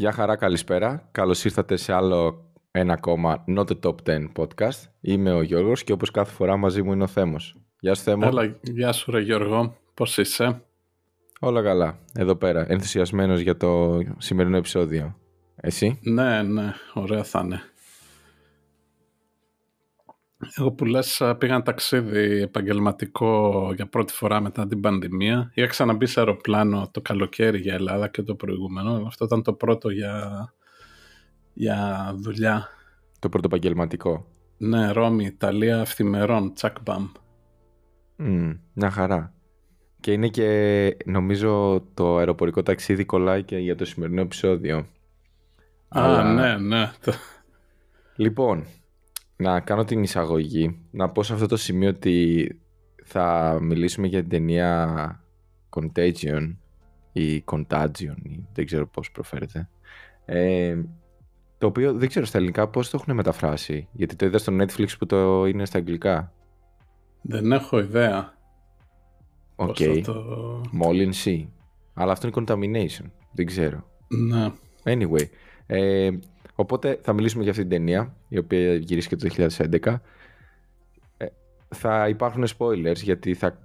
Γεια χαρά, καλησπέρα. Καλώς ήρθατε σε άλλο ένα ακόμα Not the Top 10 podcast. Είμαι ο Γιώργος και όπως κάθε φορά μαζί μου είναι ο Θέμος. Γεια σου Θέμο. Έλα, γεια σου ρε Γιώργο. Πώς είσαι; Όλα καλά. Εδώ πέρα. Ενθουσιασμένος για το σημερινό επεισόδιο. Εσύ; Ναι, ναι. Ωραία θα είναι. Εγώ που λες πήγα ταξίδι επαγγελματικό για πρώτη φορά μετά την πανδημία. Είχα ξαναμπεί σε αεροπλάνο το καλοκαίρι για Ελλάδα και το προηγούμενο. Αυτό ήταν το πρώτο για, για δουλειά. Το πρώτο επαγγελματικό. Ναι, Ρώμη, Ιταλία, ευθυμερών, τσακμπαμ. Mm, μια χαρά. Και είναι και νομίζω το αεροπορικό ταξίδι κολλάει και για το σημερινό επεισόδιο. Α, Αλλά... ναι, ναι. Λοιπόν, να κάνω την εισαγωγή. Να πω σε αυτό το σημείο ότι θα μιλήσουμε για την ταινία Contagion ή Contagion ή δεν ξέρω πώς προφέρεται. Ε, το οποίο δεν ξέρω στα ελληνικά πώς το έχουν μεταφράσει. Γιατί το είδα στο Netflix που το είναι στα αγγλικά. Δεν έχω ιδέα. OK. Okay. Το... Μόλυνση, ε. Αλλά αυτό είναι Contamination. Δεν ξέρω. Ναι. Anyway. Ε, Οπότε θα μιλήσουμε για αυτή την ταινία, η οποία γυρίστηκε το 2011. Ε, θα υπάρχουν spoilers, γιατί θα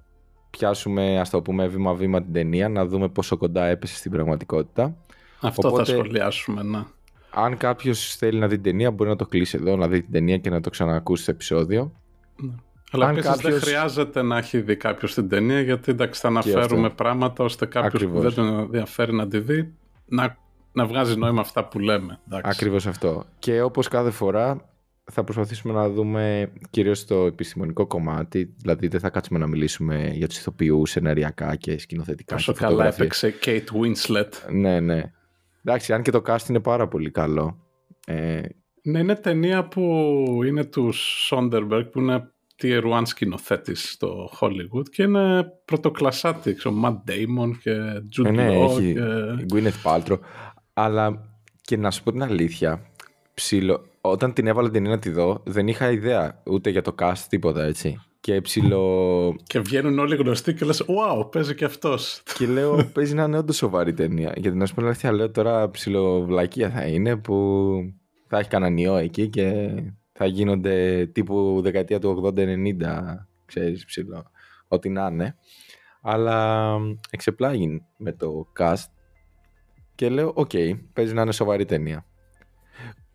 πιάσουμε, ας το πούμε, βήμα-βήμα την ταινία, να δούμε πόσο κοντά έπεσε στην πραγματικότητα. Αυτό Οπότε, θα σχολιάσουμε, ναι. Αν κάποιος θέλει να δει την ταινία, μπορεί να το κλείσει εδώ, να δει την ταινία και να το ξανακούσει στο επεισόδιο. Ναι. Αλλά επίσης κάποιος... δεν χρειάζεται να έχει δει κάποιος την ταινία, γιατί εντάξει, θα αναφέρουμε πράγματα ώστε κάποιος που δεν τον ενδιαφέρει να τη δει να να βγάζει νόημα αυτά που λέμε. Ακριβώς αυτό. Και όπως κάθε φορά θα προσπαθήσουμε να δούμε κυρίως το επιστημονικό κομμάτι, δηλαδή δεν θα κάτσουμε να μιλήσουμε για τους ηθοποιούς σεναριακά και σκηνοθετικά. Πόσο καλά έπαιξε Kate Winslet. Ναι, ναι. Εντάξει, αν και το cast είναι πάρα πολύ καλό. Ε... Ναι, είναι ταινία που είναι του Sonderberg που είναι tier 1 σκηνοθέτης στο Hollywood και είναι πρωτοκλασάτη, ο Matt Damon και Jude ε, ναι, Law έχει και... Gwyneth Paltrow. Αλλά και να σου πω την αλήθεια, ψηλο... όταν την έβαλα την να τη δω, δεν είχα ιδέα ούτε για το cast, τίποτα έτσι. Και ψηλο... Και βγαίνουν όλοι γνωστοί και λες, wow, παίζει και αυτός. Και λέω, παίζει να είναι όντως σοβαρή ταινία. Γιατί να σου πω την αλήθεια, λέω τώρα ψιλοβλακεία θα είναι που θα έχει κανέναν ιό εκεί και θα γίνονται τύπου δεκαετία του 80-90, ξέρεις, ψιλο, ό,τι να είναι. Αλλά εξεπλάγην με το cast και λέω, ok, okay, παίζει να είναι σοβαρή ταινία.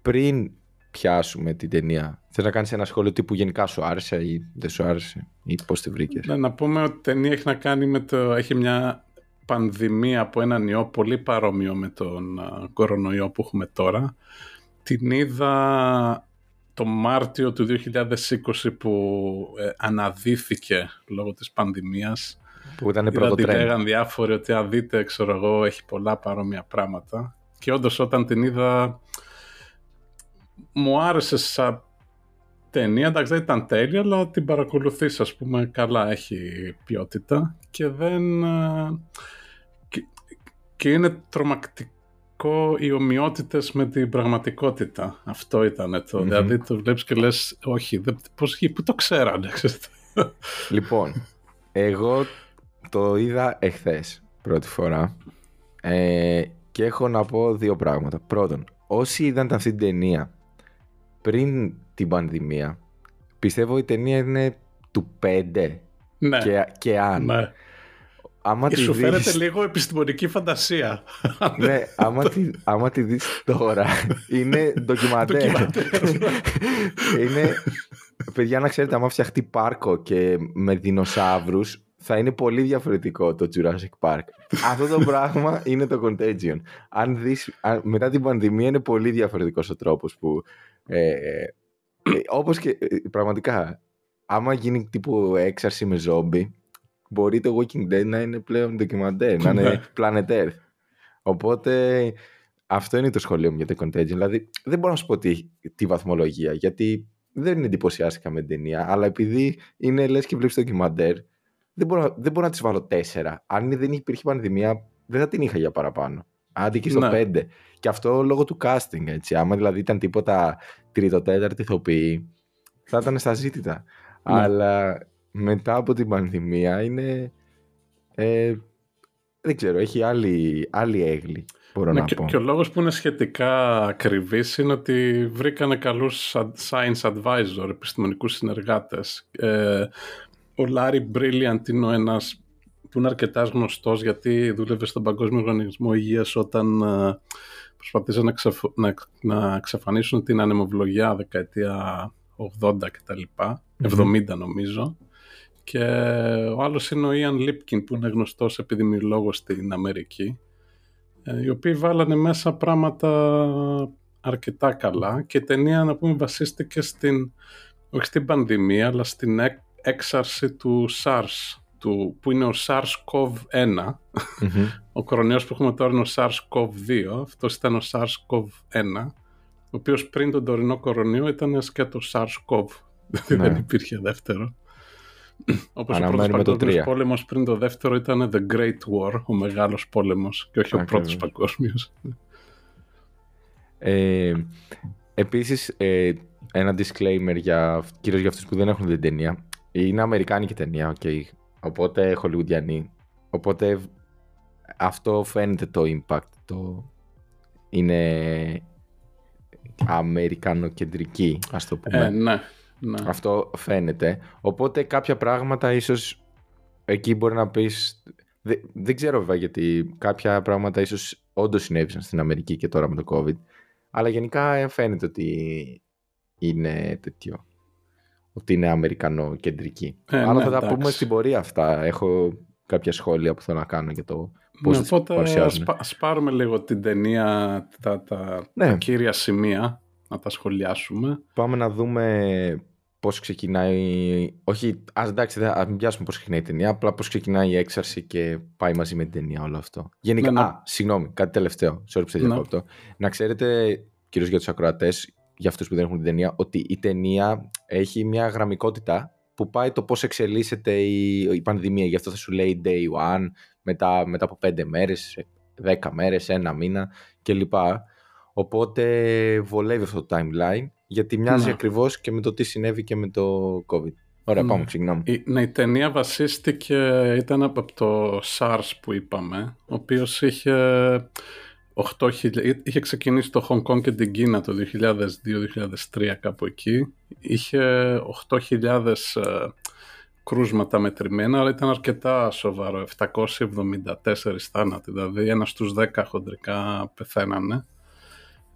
Πριν πιάσουμε την ταινία, θες να κάνεις ένα σχόλιο τύπου γενικά σου άρεσε ή δεν σου άρεσε ή πώς τη βρήκες; Ναι, να πούμε ότι η ταινία έχει να κάνει με το... Έχει μια πανδημία από έναν ιό πολύ παρόμοιο με τον κορονοϊό που έχουμε τώρα. Την είδα το Μάρτιο του 2020 που ε, αναδύθηκε λόγω της πανδημίας που ήταν πρώτο τρέν. Λέγαν διάφοροι ότι αν δείτε, ξέρω εγώ, έχει πολλά παρόμοια πράγματα. Και όντως όταν την είδα, μου άρεσε σαν ταινία. Εντάξει, δεν ήταν τέλεια, αλλά την παρακολουθείς, ας πούμε, καλά έχει ποιότητα. Και δεν... Ε, και, είναι τρομακτικό οι ομοιότητες με την πραγματικότητα. Αυτό ήταν το. Δηλαδή το βλέπεις και λες, όχι, δεν, πώς, πού το ξέρανε. Λοιπόν, εγώ το είδα εχθές πρώτη φορά ε, και έχω να πω δύο πράγματα. Πρώτον, όσοι είδαν αυτή την ταινία πριν την πανδημία, πιστεύω η ταινία είναι του 5 ναι. και, και αν. Ναι. Άμα Σου δεις... φαίνεται λίγο επιστημονική φαντασία. ναι, άμα τη, άμα τη δεις τώρα, είναι ντοκιμαντέρ. είναι, παιδιά να ξέρετε, άμα φτιαχτεί πάρκο και με δεινοσαύρους, θα είναι πολύ διαφορετικό το Jurassic Park. Αυτό το πράγμα είναι το Contagion. Αν δεις, μετά την πανδημία είναι πολύ διαφορετικός ο τρόπος που... Ε, ε, όπως και ε, πραγματικά, άμα γίνει τύπου έξαρση με ζόμπι, μπορεί το Walking Dead να είναι πλέον ντοκιμαντέρ, να είναι ναι. Planet Earth. Οπότε αυτό είναι το σχολείο μου για το Contagion. Δηλαδή δεν μπορώ να σου πω τι, τι βαθμολογία, γιατί δεν εντυπωσιάστηκα με την ταινία, αλλά επειδή είναι λες και βλέπεις ντοκιμαντέρ, δεν μπορώ, δεν μπορώ να τη βάλω τέσσερα. Αν δεν υπήρχε πανδημία, δεν θα την είχα για παραπάνω. άντε και στο Ναι. 5. Και αυτό λόγω του casting, έτσι. Άμα δηλαδή ήταν τίποτα τρίτο-τέταρτη ηθοποιή, θα ήταν στα ζήτητα. Ναι. Αλλά μετά από την πανδημία είναι... Ε, δεν ξέρω, έχει άλλη, άλλη έγκλη, μπορώ Ναι, να και, πω. και ο λόγος που είναι σχετικά ακριβής είναι ότι βρήκανε καλούς ad- science advisor, επιστημονικούς συνεργάτες. Ε, ο Λάρι Brilliant είναι ο ένας που είναι αρκετά γνωστός γιατί δούλευε στον Παγκόσμιο Οργανισμό Υγείας όταν ε, προσπαθήσαν να, ξεφ- να, να εξαφανίσουν την ανεμοβλογιά δεκαετία 80 κτλ. 70 νομίζω. Και ο άλλος είναι ο Ιαν Λίπκιν που είναι γνωστός επιδημιολόγος στην Αμερική ε, οι οποίοι βάλανε μέσα πράγματα αρκετά καλά και η ταινία να πούμε βασίστηκε στην, όχι στην πανδημία αλλά στην έκ- έξαρση του SARS του, που είναι ο SARS-CoV-1 Μμμ. ο κορονοϊός που έχουμε τώρα είναι ο SARS-CoV-2 αυτός ήταν ο SARS-CoV-1 ο οποίος πριν τον τωρινό κορονοϊό ήταν και το SARS-CoV δηλαδή Ναι. δεν υπήρχε δεύτερο όπως ο πρώτος Αναμένουμε το παγκόσμιος τρία. πόλεμος πριν το δεύτερο ήταν The Great War, ο μεγάλος πόλεμος και όχι ο Ακριβώς. πρώτος παγκόσμιος. Ε, επίσης, ε, ένα disclaimer για, κυρίως για αυτούς που δεν έχουν δει την ταινία. Είναι αμερικάνικη ταινία, οκ. Οπότε χολιγουντιανή. Οπότε αυτό φαίνεται το impact. Το... Είναι αμερικανοκεντρική, ας το πούμε. Ε, ναι, ναι. Αυτό φαίνεται. Οπότε κάποια πράγματα ίσως εκεί μπορεί να πεις... Δε- δεν ξέρω βέβαια γιατί κάποια πράγματα ίσως όντως συνέβησαν στην Αμερική και τώρα με το COVID. Αλλά γενικά ε, φαίνεται ότι είναι τέτοιο. Ότι είναι αμερικανοκεντρική. Ε, Αλλά ναι, θα τα εντάξει. πούμε στην πορεία αυτά. Έχω κάποια σχόλια που θέλω να κάνω για το πώς Ναι, τις οπότε ας, παρουσιάζουν. πα- ας πάρουμε λίγο την ταινία, τα, τα, Ναι. τα κύρια σημεία, να τα σχολιάσουμε. Πάμε να δούμε πώς ξεκινάει... Όχι, ας εντάξει, δεν- ας μην πιάσουμε πώς ξεκινάει η ταινία, απλά πώς ξεκινάει η έξαρση και πάει μαζί με την ταινία όλο αυτό. Γενικά, Ναι, ναι. α, συγγνώμη, κάτι τελευταίο, sorry που σε Ναι. διακόπτω. Να ξέρετε, κυρίως για τους ακροατές, για αυτούς που δεν έχουν την ταινία, ότι η ταινία έχει μια γραμμικότητα που πάει το πώς εξελίσσεται η, η πανδημία. Γι' αυτό θα σου λέει day one, μετά, μετά από πέντε μέρες, δέκα μέρες, ένα μήνα κλπ. Οπότε βολεύει αυτό το timeline, γιατί μοιάζει Ναι. ακριβώς και με το τι συνέβη και με το COVID. Ωραία, Ναι. πάμε, ξεκινάμε. Η, ναι, η ταινία βασίστηκε, ήταν από το SARS που είπαμε, ο οποίος είχε 8.000, είχε ξεκινήσει στο Hong Kong και την Κίνα το 2002-2003 κάπου εκεί. Είχε 8.000 ε, κρούσματα μετρημένα, αλλά ήταν αρκετά σοβαρό, 774 θάνατοι, δηλαδή ένας στους 10 χοντρικά πεθαίνανε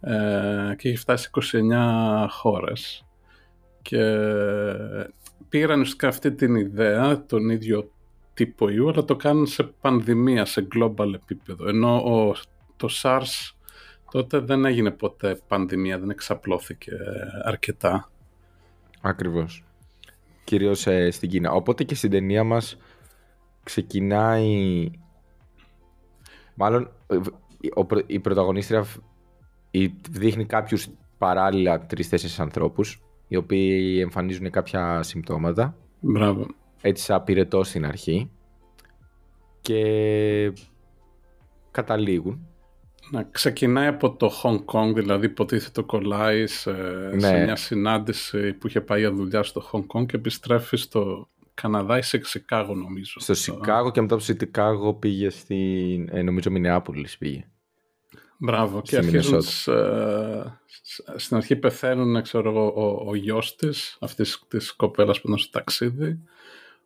ε, και είχε φτάσει σε 29 χώρες και πήραν ουσιαστικά αυτή την ιδέα, τον ίδιο τύπο ιού, αλλά το κάνουν σε πανδημία, σε global επίπεδο. Ενώ ο, το SARS τότε δεν έγινε ποτέ πανδημία, δεν εξαπλώθηκε αρκετά. Ακριβώς. Κυρίως ε, στην Κίνα. Οπότε και στην ταινία μας ξεκινάει... Μάλλον ε, ο προ- η πρωταγωνίστρια β- η- δείχνει κάποιους παράλληλα τρεις-τέσσερις ανθρώπους οι οποίοι εμφανίζουν κάποια συμπτώματα Μπράβο. έτσι σαν πυρετό στην αρχή και καταλήγουν. Να ξεκινάει από το Hong Kong, δηλαδή υποτίθεται κολλάει σε, σε Ναι. μια συνάντηση που είχε πάει για δουλειά στο Hong Kong και επιστρέφει στο Καναδά ή σε Σικάγο νομίζω. Στο Σικάγο και μετά από το Σικάγο πήγε στην, ε, νομίζω Μινεάπολης πήγε. Μπράβο. Και Στη αρχίζουν Μινεσότα. τις, ε, σ- στην αρχή πεθαίνουν, ξέρω εγώ, ο, ο γιος της, αυτής της κοπέλας που ήταν στο ταξίδι.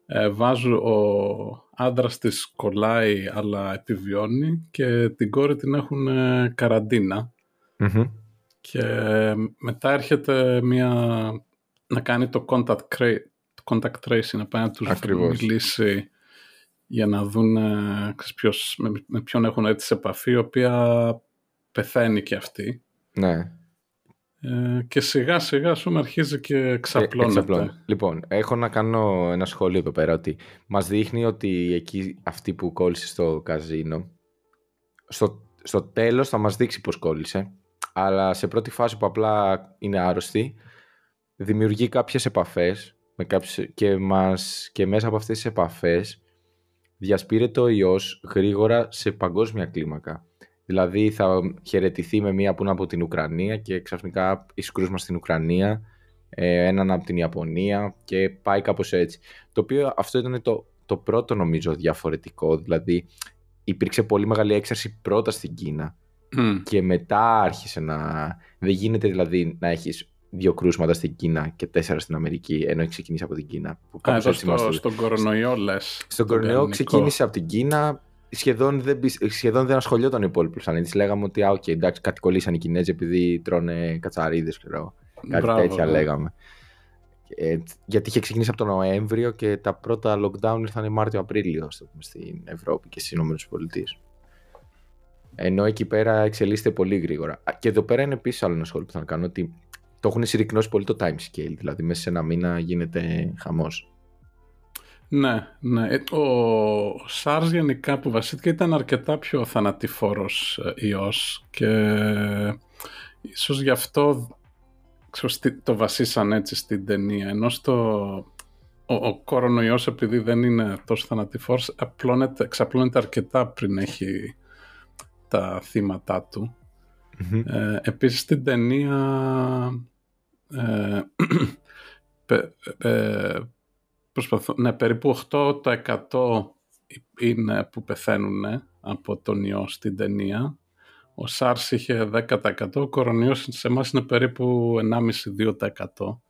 Ε, βάζουν, ο άντρας της κολλάει αλλά επιβιώνει και την κόρη την έχουν ε, καραντίνα. Μμμ. Και μετά έρχεται μια να κάνει το contact, cra- το contact tracing, να πάει να τους Ακριβώς. μιλήσει για να δουν ε, ξέρεις, ποιος, με, με ποιον έχουν έρθει σε επαφή, η οποία πεθαίνει και αυτή. Ναι. Ε, και σιγά σιγά σου αρχίζει και Ε, εξαπλώνεται. εξαπλώνει. Λοιπόν, έχω να κάνω ένα σχόλιο εδώ πέρα ότι μας δείχνει ότι εκεί αυτή που κόλλησε στο καζίνο στο, στο τέλος θα μας δείξει πως κόλλησε αλλά σε πρώτη φάση που απλά είναι άρρωστη δημιουργεί κάποιες επαφές με κάποιες, και, μας, και μέσα από αυτές τις επαφές διασπείρεται ο ιός γρήγορα σε παγκόσμια κλίμακα Δηλαδή θα χαιρετηθεί με μία που είναι από την Ουκρανία και ξαφνικά εις κρούσμα στην Ουκρανία, ε, έναν από την Ιαπωνία και πάει κάπως έτσι. Το οποίο αυτό ήταν το, το πρώτο νομίζω διαφορετικό, δηλαδή υπήρξε πολύ μεγάλη έξαρση πρώτα στην Κίνα και μετά άρχισε να... Δεν γίνεται δηλαδή να έχεις δύο κρούσματα στην Κίνα και τέσσερα στην Αμερική, ενώ έχει ξεκινήσει από την Κίνα. Που Α, στο, στον κορονοϊό λες. Στον κορονοϊό ξεκίνησε από την Κίνα, σχεδόν δεν, σχεδόν δεν ασχολιόταν ο υπόλοιπο πλανήτη. Λέγαμε ότι α, okay, εντάξει, κάτι κολλήσαν οι Κινέζοι επειδή τρώνε κατσαρίδες, ξέρω. Κάτι Μπράβο, τέτοια ναι. λέγαμε. Ε, γιατί είχε ξεκινήσει από τον Νοέμβριο και τα πρώτα lockdown ήρθαν Μάρτιο-Απρίλιο στην Ευρώπη και στις ΗΠΑ. Ενώ εκεί πέρα εξελίσσεται πολύ γρήγορα. Και εδώ πέρα είναι επίσης άλλο ένα σχόλιο που θα κάνω ότι το έχουν συρρυκνώσει πολύ το time scale. Δηλαδή μέσα σε ένα μήνα γίνεται χαμός. Ναι, ναι. Ε, ο SARS γενικά που βασίστηκε ήταν αρκετά πιο θανατηφόρος ε, ιός και ίσως γι' αυτό το βασίσαν έτσι στην ταινία. Ενώ στο, ο, ο κορονοϊός επειδή δεν είναι τόσο θανατηφόρος εξαπλώνεται αρκετά πριν έχει τα θύματα του. Ε, επίσης στην ταινία ε, ε, προσπαθώ, ναι, περίπου 8% είναι που πεθαίνουν από τον ιό στην ταινία. Ο SARS είχε 10%, ο κορονοϊός σε εμάς είναι περίπου 1,5-2%.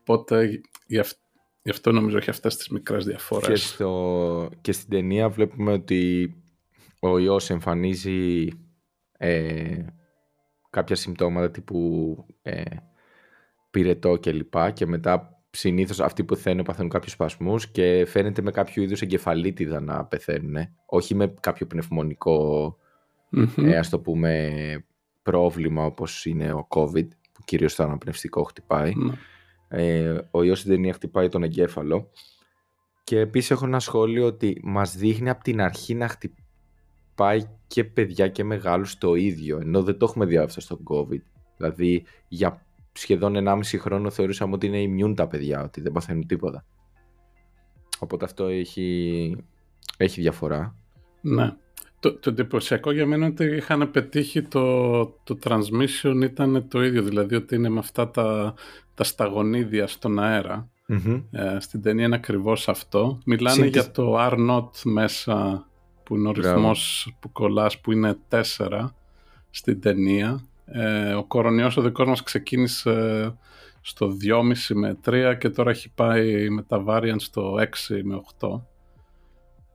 Οπότε γι' αυτό, νομίζω έχει αυτές τις μικρές διαφορές. Και, στο, και στην ταινία βλέπουμε ότι ο ιός εμφανίζει ε, κάποια συμπτώματα τύπου ε, πυρετό κλπ. Και, και μετά συνήθως αυτοί που πεθαίνουν παθαίνουν κάποιους σπασμούς και φαίνεται με κάποιο είδους εγκεφαλίτιδα να πεθαίνουν. Όχι με κάποιο πνευμονικό, ε, ας το πούμε, πρόβλημα όπως είναι ο COVID, που κυρίως το αναπνευστικό χτυπάει. Ναι. Ε, ο ιός στην ταινία χτυπάει τον εγκέφαλο. Και επίσης έχω ένα σχόλιο ότι μας δείχνει από την αρχή να χτυπάει πάει και παιδιά και μεγάλους το ίδιο, ενώ δεν το έχουμε δει αυτό στον COVID. Δηλαδή για σχεδόν 1,5 χρόνο θεωρούσαμε ότι είναι immune τα παιδιά, ότι δεν παθαίνουν τίποτα. Οπότε αυτό έχει, έχει διαφορά. Ναι. Το, το εντυπωσιακό για μένα είναι ότι είχαν πετύχει το, το transmission ήταν το ίδιο, δηλαδή ότι είναι με αυτά τα, τα σταγονίδια στον αερα Ε, στην ταινία είναι ακριβώς αυτό. Μιλάνε για το R-Not μέσα που είναι ο ρυθμός που κολλάς που είναι 4 στην ταινία. Ε, ο κορονοϊός ο δικός μας ξεκίνησε στο 2,5 με 3 και τώρα έχει πάει με τα variants στο 6 με 8.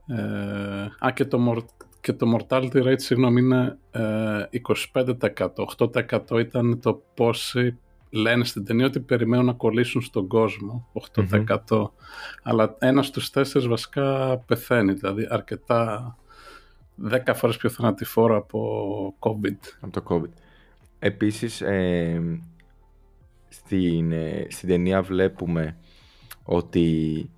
Ε, α, και το, και το mortality rate, συγγνώμη, είναι ε, 25%. 8% ήταν το πόσοι λένε στην ταινία ότι περιμένουν να κολλήσουν στον κόσμο. 8%. Αλλά ένας στους τέσσερις βασικά πεθαίνει, δηλαδή αρκετά 10 φορές πιο θανατηφόρο από COVID. Από το COVID. Επίσης, ε, στην, ε, στην ταινία βλέπουμε ότι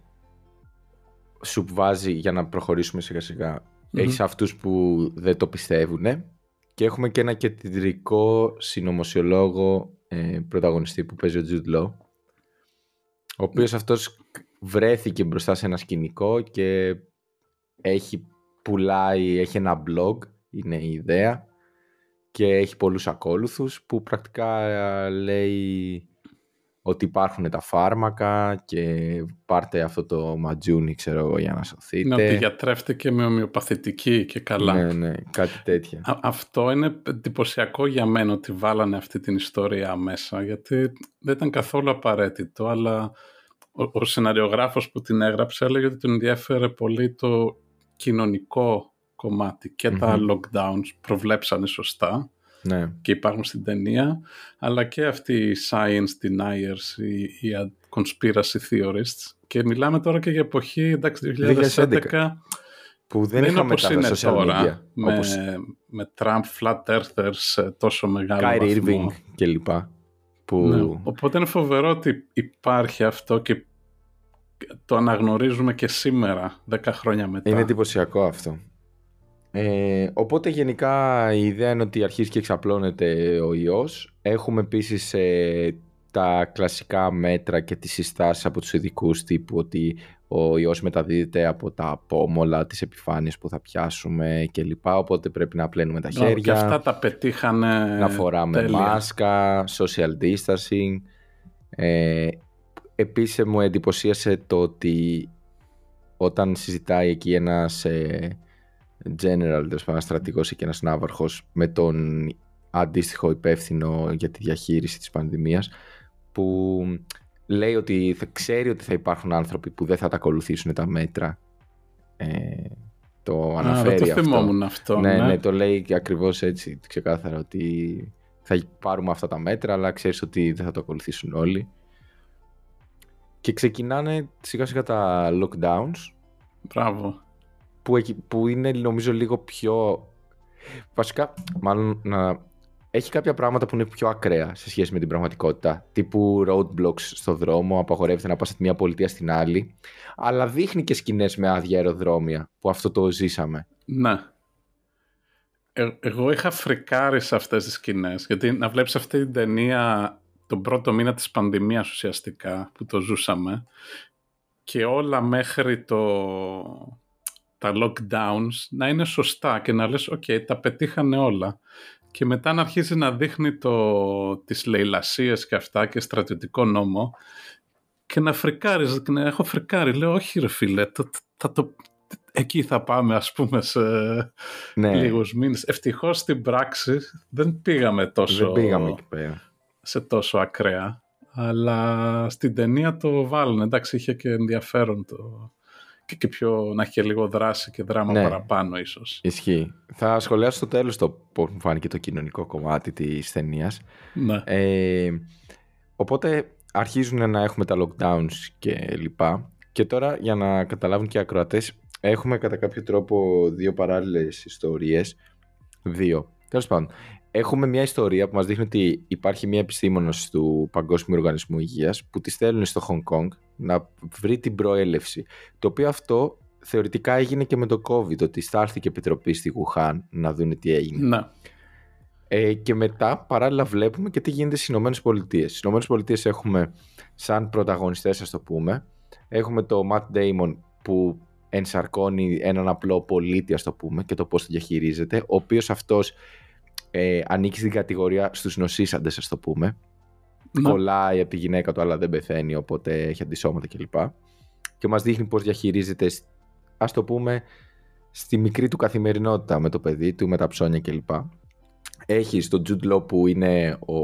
σου βάζει για να προχωρήσουμε σιγά σιγά. Mm-hmm. Έχεις αυτούς που δεν το πιστεύουν και έχουμε και ένα κεντρικό συνωμοσιολόγο ε, πρωταγωνιστή που παίζει ο Jude Law ο οποίος αυτός βρέθηκε μπροστά σε ένα σκηνικό και έχει πουλάει, έχει ένα blog, είναι η ιδέα και έχει πολλούς ακόλουθους που πρακτικά ε, λέει ότι υπάρχουν τα φάρμακα και πάρτε αυτό το ματζούνι ξέρω εγώ για να σωθείτε. Ναι, ότι γιατρεύτηκε με ομοιοπαθητική και καλά. Ναι, ναι, κάτι τέτοια. αυτό είναι εντυπωσιακό για μένα ότι βάλανε αυτή την ιστορία μέσα γιατί δεν ήταν καθόλου απαραίτητο αλλά ο, ο σεναριογράφος που την έγραψε έλεγε ότι τον ενδιαφέρε πολύ το κοινωνικό κομμάτι και τα lockdowns προβλέψανε σωστά ναι. και υπάρχουν στην ταινία, αλλά και αυτοί οι science deniers, οι, οι conspiracy theorists. Και μιλάμε τώρα και για εποχή, εντάξει, 2011, που δεν, δεν είναι όπως είναι τώρα, με, όπως... με Trump, flat earthers, ε, τόσο μεγάλο Kyrie Irving κλπ. Που... Ναι. Οπότε είναι φοβερό ότι υπάρχει αυτό και το αναγνωρίζουμε και σήμερα, 10 χρόνια μετά. Είναι εντυπωσιακό αυτό. Ε, οπότε γενικά η ιδέα είναι ότι αρχίζει και εξαπλώνεται ο ιός. Έχουμε επίσης ε, τα κλασικά μέτρα και τις συστάσεις από τους ειδικούς τύπου ότι ο ιός μεταδίδεται από τα πόμολα, τις επιφάνειες που θα πιάσουμε κλπ. Οπότε πρέπει να πλένουμε τα χέρια. Και αυτά τα πετύχανε Να φοράμε μάσκα, social distancing. Ε, επίσης μου εντυπωσίασε το ότι όταν συζητάει εκεί ένας ε, general, δηλαδή στρατηγός και ένας ναύαρχος με τον αντίστοιχο υπεύθυνο για τη διαχείριση της πανδημίας που λέει ότι θα ξέρει ότι θα υπάρχουν άνθρωποι που δεν θα τα ακολουθήσουν τα μέτρα. Ε, το αναφέρει Α, το θυμόμουν αυτό. ναι, ναι, ναι, το λέει ακριβώς έτσι ξεκάθαρα ότι θα πάρουμε αυτά τα μέτρα αλλά ξέρεις ότι δεν θα το ακολουθήσουν όλοι. Και ξεκινάνε σιγά σιγά τα lockdowns. Μπράβο. Που, που είναι νομίζω λίγο πιο... Βασικά, μάλλον να έχει κάποια πράγματα που είναι πιο ακραία σε σχέση με την πραγματικότητα. Τύπου roadblocks στο δρόμο, απαγορεύεται να πας από μια πολιτεία στην άλλη. Αλλά δείχνει και σκηνές με άδεια αεροδρόμια που αυτό το ζήσαμε. Ναι. Ε, εγώ είχα φρικάρει σε αυτές τις σκηνές. Γιατί να βλέπεις αυτή την ταινία τον πρώτο μήνα της πανδημίας ουσιαστικά που το ζούσαμε και όλα μέχρι το, τα lockdowns να είναι σωστά και να λες «ΟΚ, τα πετύχανε όλα» και μετά να αρχίσει να δείχνει το, τις λαιλασίες και αυτά και στρατιωτικό νόμο και να φρικάρεις, να έχω φρικάρει, λέω όχι ρε φίλε, το, θα το, εκεί θα πάμε ας πούμε σε ναι. λίγους μήνες. Ευτυχώς στην πράξη δεν πήγαμε τόσο, δεν πήγαμε εκεί πέρα. σε τόσο ακραία, αλλά στην ταινία το βάλουν, εντάξει είχε και ενδιαφέρον το, και, και πιο, να έχει και λίγο δράση και δράμα ναι. παραπάνω ίσως. Ισχύει. Θα σχολιάσω στο τέλος το πώς μου φάνηκε το κοινωνικό κομμάτι της ταινίας. Ναι. Ε, οπότε αρχίζουν να έχουμε τα lockdowns και λοιπά. Και τώρα για να καταλάβουν και οι ακροατές έχουμε κατά κάποιο τρόπο δύο παράλληλες ιστορίες. Δύο. Τέλος πάντων, έχουμε μια ιστορία που μας δείχνει ότι υπάρχει μια επιστήμονος του Παγκόσμιου Οργανισμού Υγείας που τη στέλνουν στο Hong Kong να βρει την προέλευση. Το οποίο αυτό θεωρητικά έγινε και με το COVID, ότι στάλθηκε επιτροπή στη Γουχάν να δουν τι έγινε. Να. Ε, και μετά παράλληλα βλέπουμε και τι γίνεται στις Ηνωμένες Πολιτείες. Στις Ηνωμένες Πολιτείες έχουμε σαν πρωταγωνιστές, ας το πούμε, έχουμε το Matt Damon που ενσαρκώνει έναν απλό πολίτη, ας το πούμε, και το πώς το διαχειρίζεται, ο οποίος αυτός ε, ανήκει στην κατηγορία στους νοσήσαντες, ας το πούμε. Ναι. Κολλάει από τη γυναίκα του, αλλά δεν πεθαίνει, οπότε έχει αντισώματα κλπ. Και μας δείχνει πώς διαχειρίζεται, ας το πούμε, στη μικρή του καθημερινότητα με το παιδί του, με τα ψώνια κλπ. Έχει τον Jude Law που είναι ο,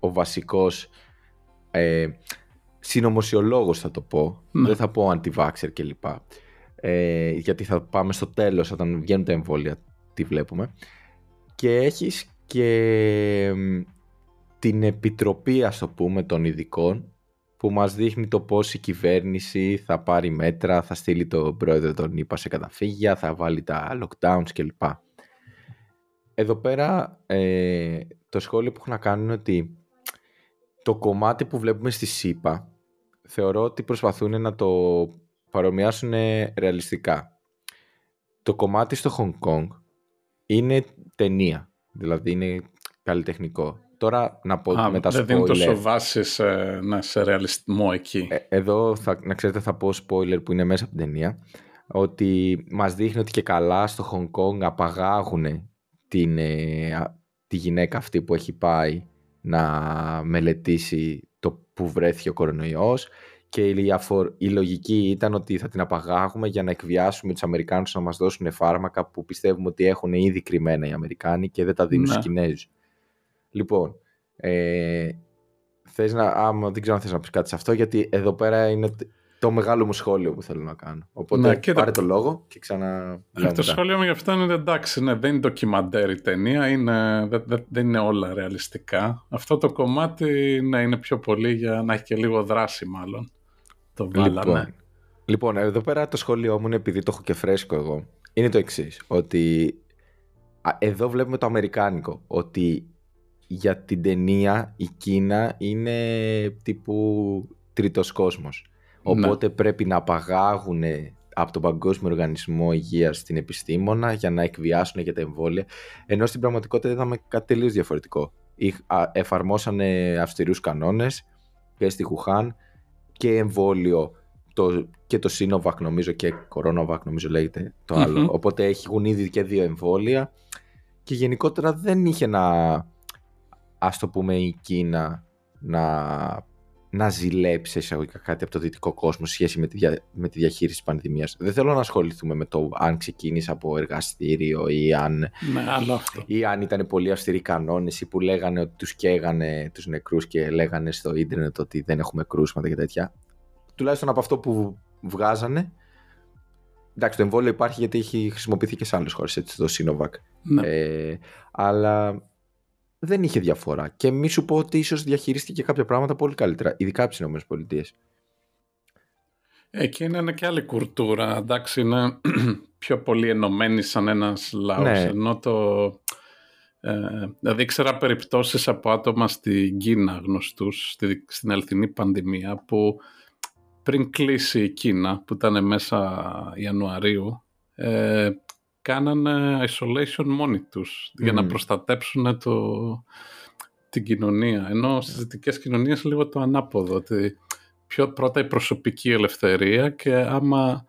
ο βασικός ε, συνωμοσιολόγος θα το πω. Ναι. Δεν θα πω anti-vaxxer κλπ. Ε, γιατί θα πάμε στο τέλος όταν βγαίνουν τα εμβόλια, τι βλέπουμε. Και έχεις και την επιτροπή, ας το πούμε, των ειδικών που μας δείχνει το πώς η κυβέρνηση θα πάρει μέτρα, θα στείλει τον πρόεδρο των ΗΠΑ σε καταφύγια, θα βάλει τα lockdowns κλπ. Εδώ πέρα ε, το σχόλιο που έχω να κάνω είναι ότι το κομμάτι που βλέπουμε στη ΣΥΠΑ θεωρώ ότι προσπαθούν να το παρομοιάσουν ρεαλιστικά. Το κομμάτι στο Hong Kong είναι ταινία. Δηλαδή είναι καλλιτεχνικό. Τώρα να πω Α, με τα spoiler. Δεν είναι τόσο βάση σε, να, σε ρεαλισμό εκεί. Ε, εδώ θα, να ξέρετε θα πω spoiler που είναι μέσα από την ταινία. Ότι μας δείχνει ότι και καλά στο Hong Kong απαγάγουν την, ε, τη γυναίκα αυτή που έχει πάει να μελετήσει το που βρέθηκε ο κορονοϊός και η, η λογική ήταν ότι θα την απαγάγουμε για να εκβιάσουμε τους Αμερικάνους να μας δώσουν φάρμακα που πιστεύουμε ότι έχουν ήδη κρυμμένα οι Αμερικάνοι και δεν τα δίνουν ναι. στους Κινέζους. Λοιπόν, ε, θες να, άμα, δεν ξέρω αν θες να πεις κάτι σε αυτό γιατί εδώ πέρα είναι το μεγάλο μου σχόλιο που θέλω να κάνω. Οπότε ναι, πάρε το λόγο και ξανά... Ε, το σχόλιο μου γι' αυτό είναι εντάξει, ναι, δεν είναι ντοκιμαντέρ η ταινία, είναι, δεν, δεν, είναι όλα ρεαλιστικά. Αυτό το κομμάτι ναι, είναι πιο πολύ για να έχει και λίγο δράση μάλλον. Το Λοιπόν, λοιπόν, εδώ πέρα το σχόλιο μου είναι επειδή το έχω και φρέσκο εγώ. Είναι το εξής. Ότι εδώ βλέπουμε το αμερικάνικο. Ότι για την ταινία η Κίνα είναι τύπου τρίτος κόσμος. Ναι. Οπότε πρέπει να απαγάγουν από τον Παγκόσμιο Οργανισμό Υγείας την επιστήμονα για να εκβιάσουν για τα εμβόλια. Ενώ στην πραγματικότητα είδαμε κάτι τελείως διαφορετικό. εφαρμόσανε αυστηρούς κανόνες και στη Χουχάν και εμβόλιο το, και το Sinovac νομίζω και Coronavac νομίζω λέγεται το άλλο. Οπότε έχουν ήδη και δύο εμβόλια και γενικότερα δεν είχε να, ας το πούμε η Κίνα να, να ζηλέψει εισαγωγικά κάτι από το δυτικό κόσμο σχέση με τη, με τη διαχείριση της πανδημίας. Δεν θέλω να ασχοληθούμε με το αν ξεκίνησε από εργαστήριο ή αν, ναι, ή αν ήταν πολύ αυστηροί κανόνες ή που λέγανε ότι τους καίγανε τους νεκρούς και λέγανε στο ίντερνετ ότι δεν έχουμε κρούσματα και τέτοια. Τουλάχιστον από αυτό που βγάζανε Εντάξει, το εμβόλιο υπάρχει γιατί έχει χρησιμοποιηθεί και σε άλλες χώρες, έτσι, το Sinovac. Ναι. Ε, αλλά δεν είχε διαφορά. Και μη σου πω ότι ίσως διαχειρίστηκε κάποια πράγματα πολύ καλύτερα, ειδικά από τις ΗΠΑ. Εκεί είναι και άλλη κουρτούρα. Εντάξει, είναι πιο πολύ ενωμένοι σαν ένας λαός. Ναι. Ενώ το. Ε, δηλαδή, ήξερα περιπτώσεις από άτομα στην Κίνα γνωστούς, στην αληθινή πανδημία, που πριν κλείσει η Κίνα, που ήταν μέσα Ιανουαρίου, ε, κάνανε isolation μόνοι τους για να προστατέψουν το, την κοινωνία. Ενώ στις δυτικές κοινωνίες λίγο το ανάποδο, ότι πιο πρώτα η προσωπική ελευθερία και άμα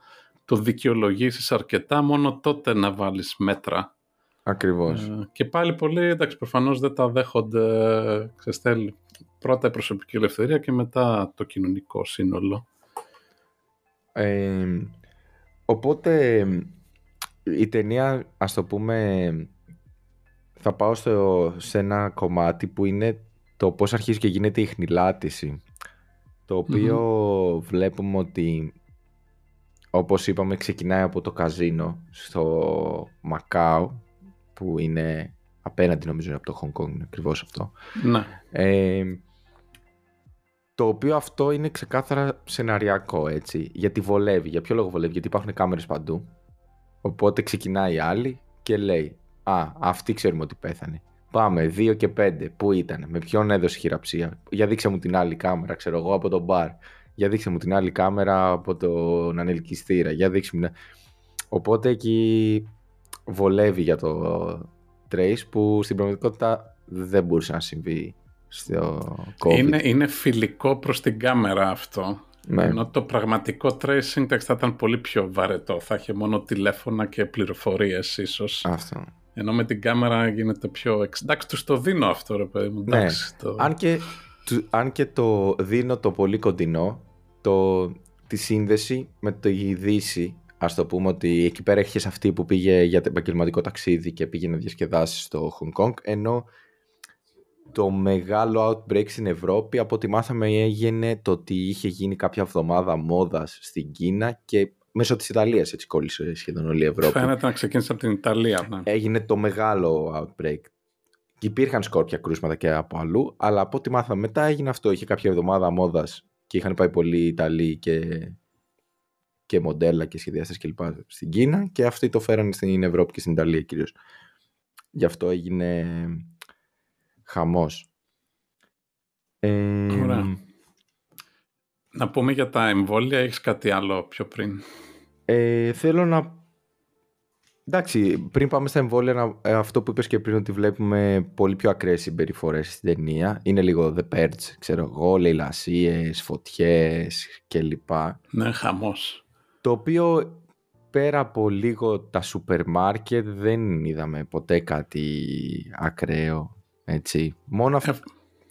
το δικαιολογήσεις αρκετά, μόνο τότε να βάλεις μέτρα. Ακριβώς. Ε, και πάλι πολύ, εντάξει, προφανώς δεν τα δέχονται, ξεστέλ, πρώτα η προσωπική ελευθερία και μετά το κοινωνικό σύνολο οπότε η ταινία, ας το πούμε, θα πάω στο, σε ένα κομμάτι που είναι το πώς αρχίζει και γίνεται η χνηλάτιση. Το οποιο βλέπουμε ότι, όπως είπαμε, ξεκινάει από το καζίνο στο Μακάο, που είναι απέναντι νομίζω από το Χονγκ Κόνγκ, ακριβώς αυτό. Ναι. Το οποίο αυτό είναι ξεκάθαρα σεναριακό, έτσι. Γιατί βολεύει. Για ποιο λόγο βολεύει, Γιατί υπάρχουν κάμερες παντού. Οπότε ξεκινάει η άλλη και λέει: Α, αυτή ξέρουμε ότι πέθανε. Πάμε, 2 και 5. Πού ήταν, με ποιον έδωσε χειραψία; Για δείξε μου την άλλη κάμερα, ξέρω εγώ, από τον μπαρ. Για δείξε μου την άλλη κάμερα από τον ανελκυστήρα. Για δείξε μου. Οπότε εκεί βολεύει για το Trace που στην πραγματικότητα δεν μπορούσε να συμβεί στο COVID. Είναι, είναι φιλικό προς την κάμερα αυτό. Ναι. Ενώ το πραγματικό tracing θα ήταν πολύ πιο βαρετό. Θα είχε μόνο τηλέφωνα και πληροφορίες ίσως. Αυτό. Ενώ με την κάμερα γίνεται πιο... Εντάξει, τους το δίνω αυτό ρε παιδί μου. Ναι. το... Αν, και, αν και το δίνω το πολύ κοντινό, το, τη σύνδεση με το Δύση, ας το πούμε ότι εκεί πέρα έχεις αυτή που πήγε για επαγγελματικό ταξίδι και πήγε να διασκεδάσεις στο Hong Kong, ενώ το μεγάλο outbreak στην Ευρώπη από ό,τι μάθαμε έγινε το ότι είχε γίνει κάποια εβδομάδα μόδας στην Κίνα και μέσω της Ιταλίας έτσι κόλλησε σχεδόν όλη η Ευρώπη. Φαίνεται να ξεκίνησε από την Ιταλία. Ναι. Έγινε το μεγάλο outbreak. Και υπήρχαν σκόρπια κρούσματα και από αλλού, αλλά από ό,τι μάθαμε μετά έγινε αυτό. Είχε κάποια εβδομάδα μόδας και είχαν πάει πολλοί Ιταλοί και, και μοντέλα και σχεδιαστές κλπ. στην Κίνα και αυτοί το φέρανε στην Ευρώπη και στην Ιταλία κυρίως. Γι' αυτό έγινε χαμός. Να πούμε για τα εμβόλια, έχεις κάτι άλλο πιο πριν; Ε, θέλω να... Εντάξει, πριν πάμε στα εμβόλια, ε, αυτό που είπες και πριν ότι βλέπουμε πολύ πιο ακραίες συμπεριφορές στην ταινία. Είναι λίγο The Purge, ξέρω εγώ, λαιλασίες, φωτιές κλπ. Ναι, χαμός. Το οποίο πέρα από λίγο τα σούπερ μάρκετ δεν είδαμε ποτέ κάτι ακραίο έτσι. Μόνο αυτό.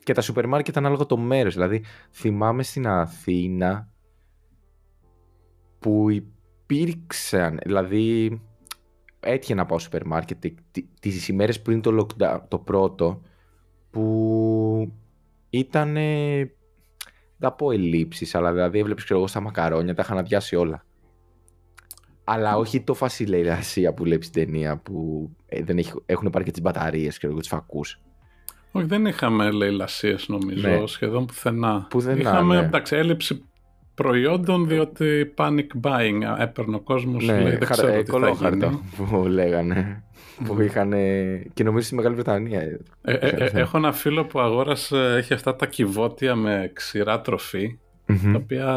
Και τα σούπερ μάρκετ ανάλογα το μέρος. Δηλαδή, θυμάμαι στην Αθήνα που υπήρξαν, δηλαδή έτυχε να πάω σούπερ μάρκετ τις ημέρες πριν το lockdown, το πρώτο, που ήταν, δεν πω ελλείψεις, αλλά δηλαδή έβλεπες ξέρω εγώ στα μακαρόνια, τα είχαν αδειάσει όλα. Αλλά όχι το φασιλερασία που βλέπει στην ταινία που ε, δεν έχουν πάρει και τις μπαταρίες, ξέρω εγώ, τις φακούς. Όχι, δεν είχαμε λαϊλασίες νομίζω, ναι. σχεδόν πουθενά. Πουθενά, είχαμε, ναι. εντάξει, έλλειψη προϊόντων διότι panic buying έπαιρνε ο κόσμος ναι, λέει, δεν ξέρω τι θα γίνει. που λέγανε που είχαν και νομίζω στη Μεγάλη Βρετανία ε, ε, ε, έχω ένα φίλο που αγόρασε έχει αυτά τα κυβότια με ξηρά τα οποία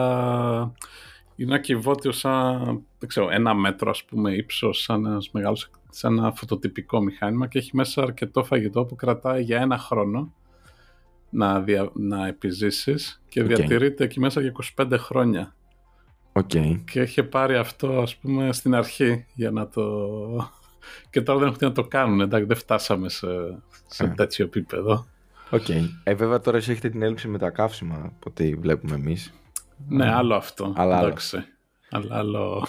είναι κυβότιο σαν, δεν ξέρω, ένα μέτρο ας πούμε ύψος, σαν, ένας μεγάλος, σαν ένα φωτοτυπικό μηχάνημα και έχει μέσα αρκετό φαγητό που κρατάει για ένα χρόνο να, δια, να επιζήσεις και διατηρείται εκεί μέσα για 25 χρόνια. Okay. Και είχε πάρει αυτό ας πούμε στην αρχή για να το... και τώρα δεν έχουν να το κάνουν, εντάξει, δεν φτάσαμε σε, σε yeah. τέτοιο επίπεδο. OK. Okay. Ε, βέβαια τώρα εσείς έχετε την έλλειψη με τα καύσιμα από ό,τι βλέπουμε εμείς. Ναι, άλλο αυτό. Αλλά εντάξει. Αλλά άλλο.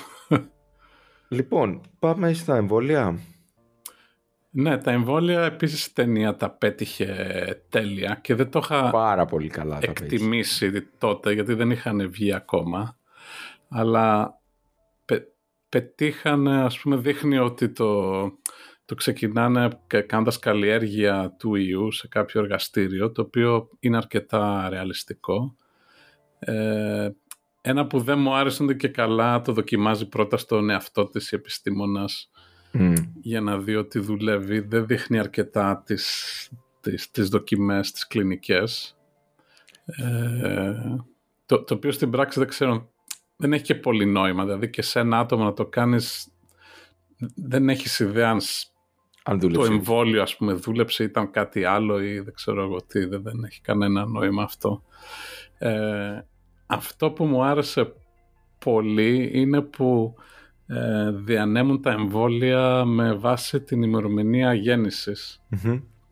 Λοιπόν, πάμε στα εμβόλια. Ναι, τα εμβόλια επίσης η ταινία τα πέτυχε τέλεια και δεν το είχα Πάρα πολύ καλά εκτιμήσει τότε γιατί δεν είχαν βγει ακόμα. Αλλά πε, πετύχανε, ας πούμε, δείχνει ότι το, το ξεκινάνε κάνοντας καλλιέργεια του ιού σε κάποιο εργαστήριο, το οποίο είναι αρκετά ρεαλιστικό. Ε, ένα που δεν μου άρεσε και καλά το δοκιμάζει πρώτα στον εαυτό της η επιστήμονας για να δει ότι δουλεύει. Δεν δείχνει αρκετά τις, τις, τις δοκιμές, τις κλινικές. Ε, το, το οποίο στην πράξη δεν ξέρω, δεν έχει και πολύ νόημα. Δηλαδή και σε ένα άτομο να το κάνεις δεν έχεις ιδέα αν, το εμβόλιο ας πούμε δούλεψε ήταν κάτι άλλο ή δεν ξέρω εγώ τι, δεν, δεν έχει κανένα νόημα αυτό. Ε, αυτό που μου άρεσε πολύ είναι που ε, διανέμουν τα εμβόλια με βάση την ημερομηνία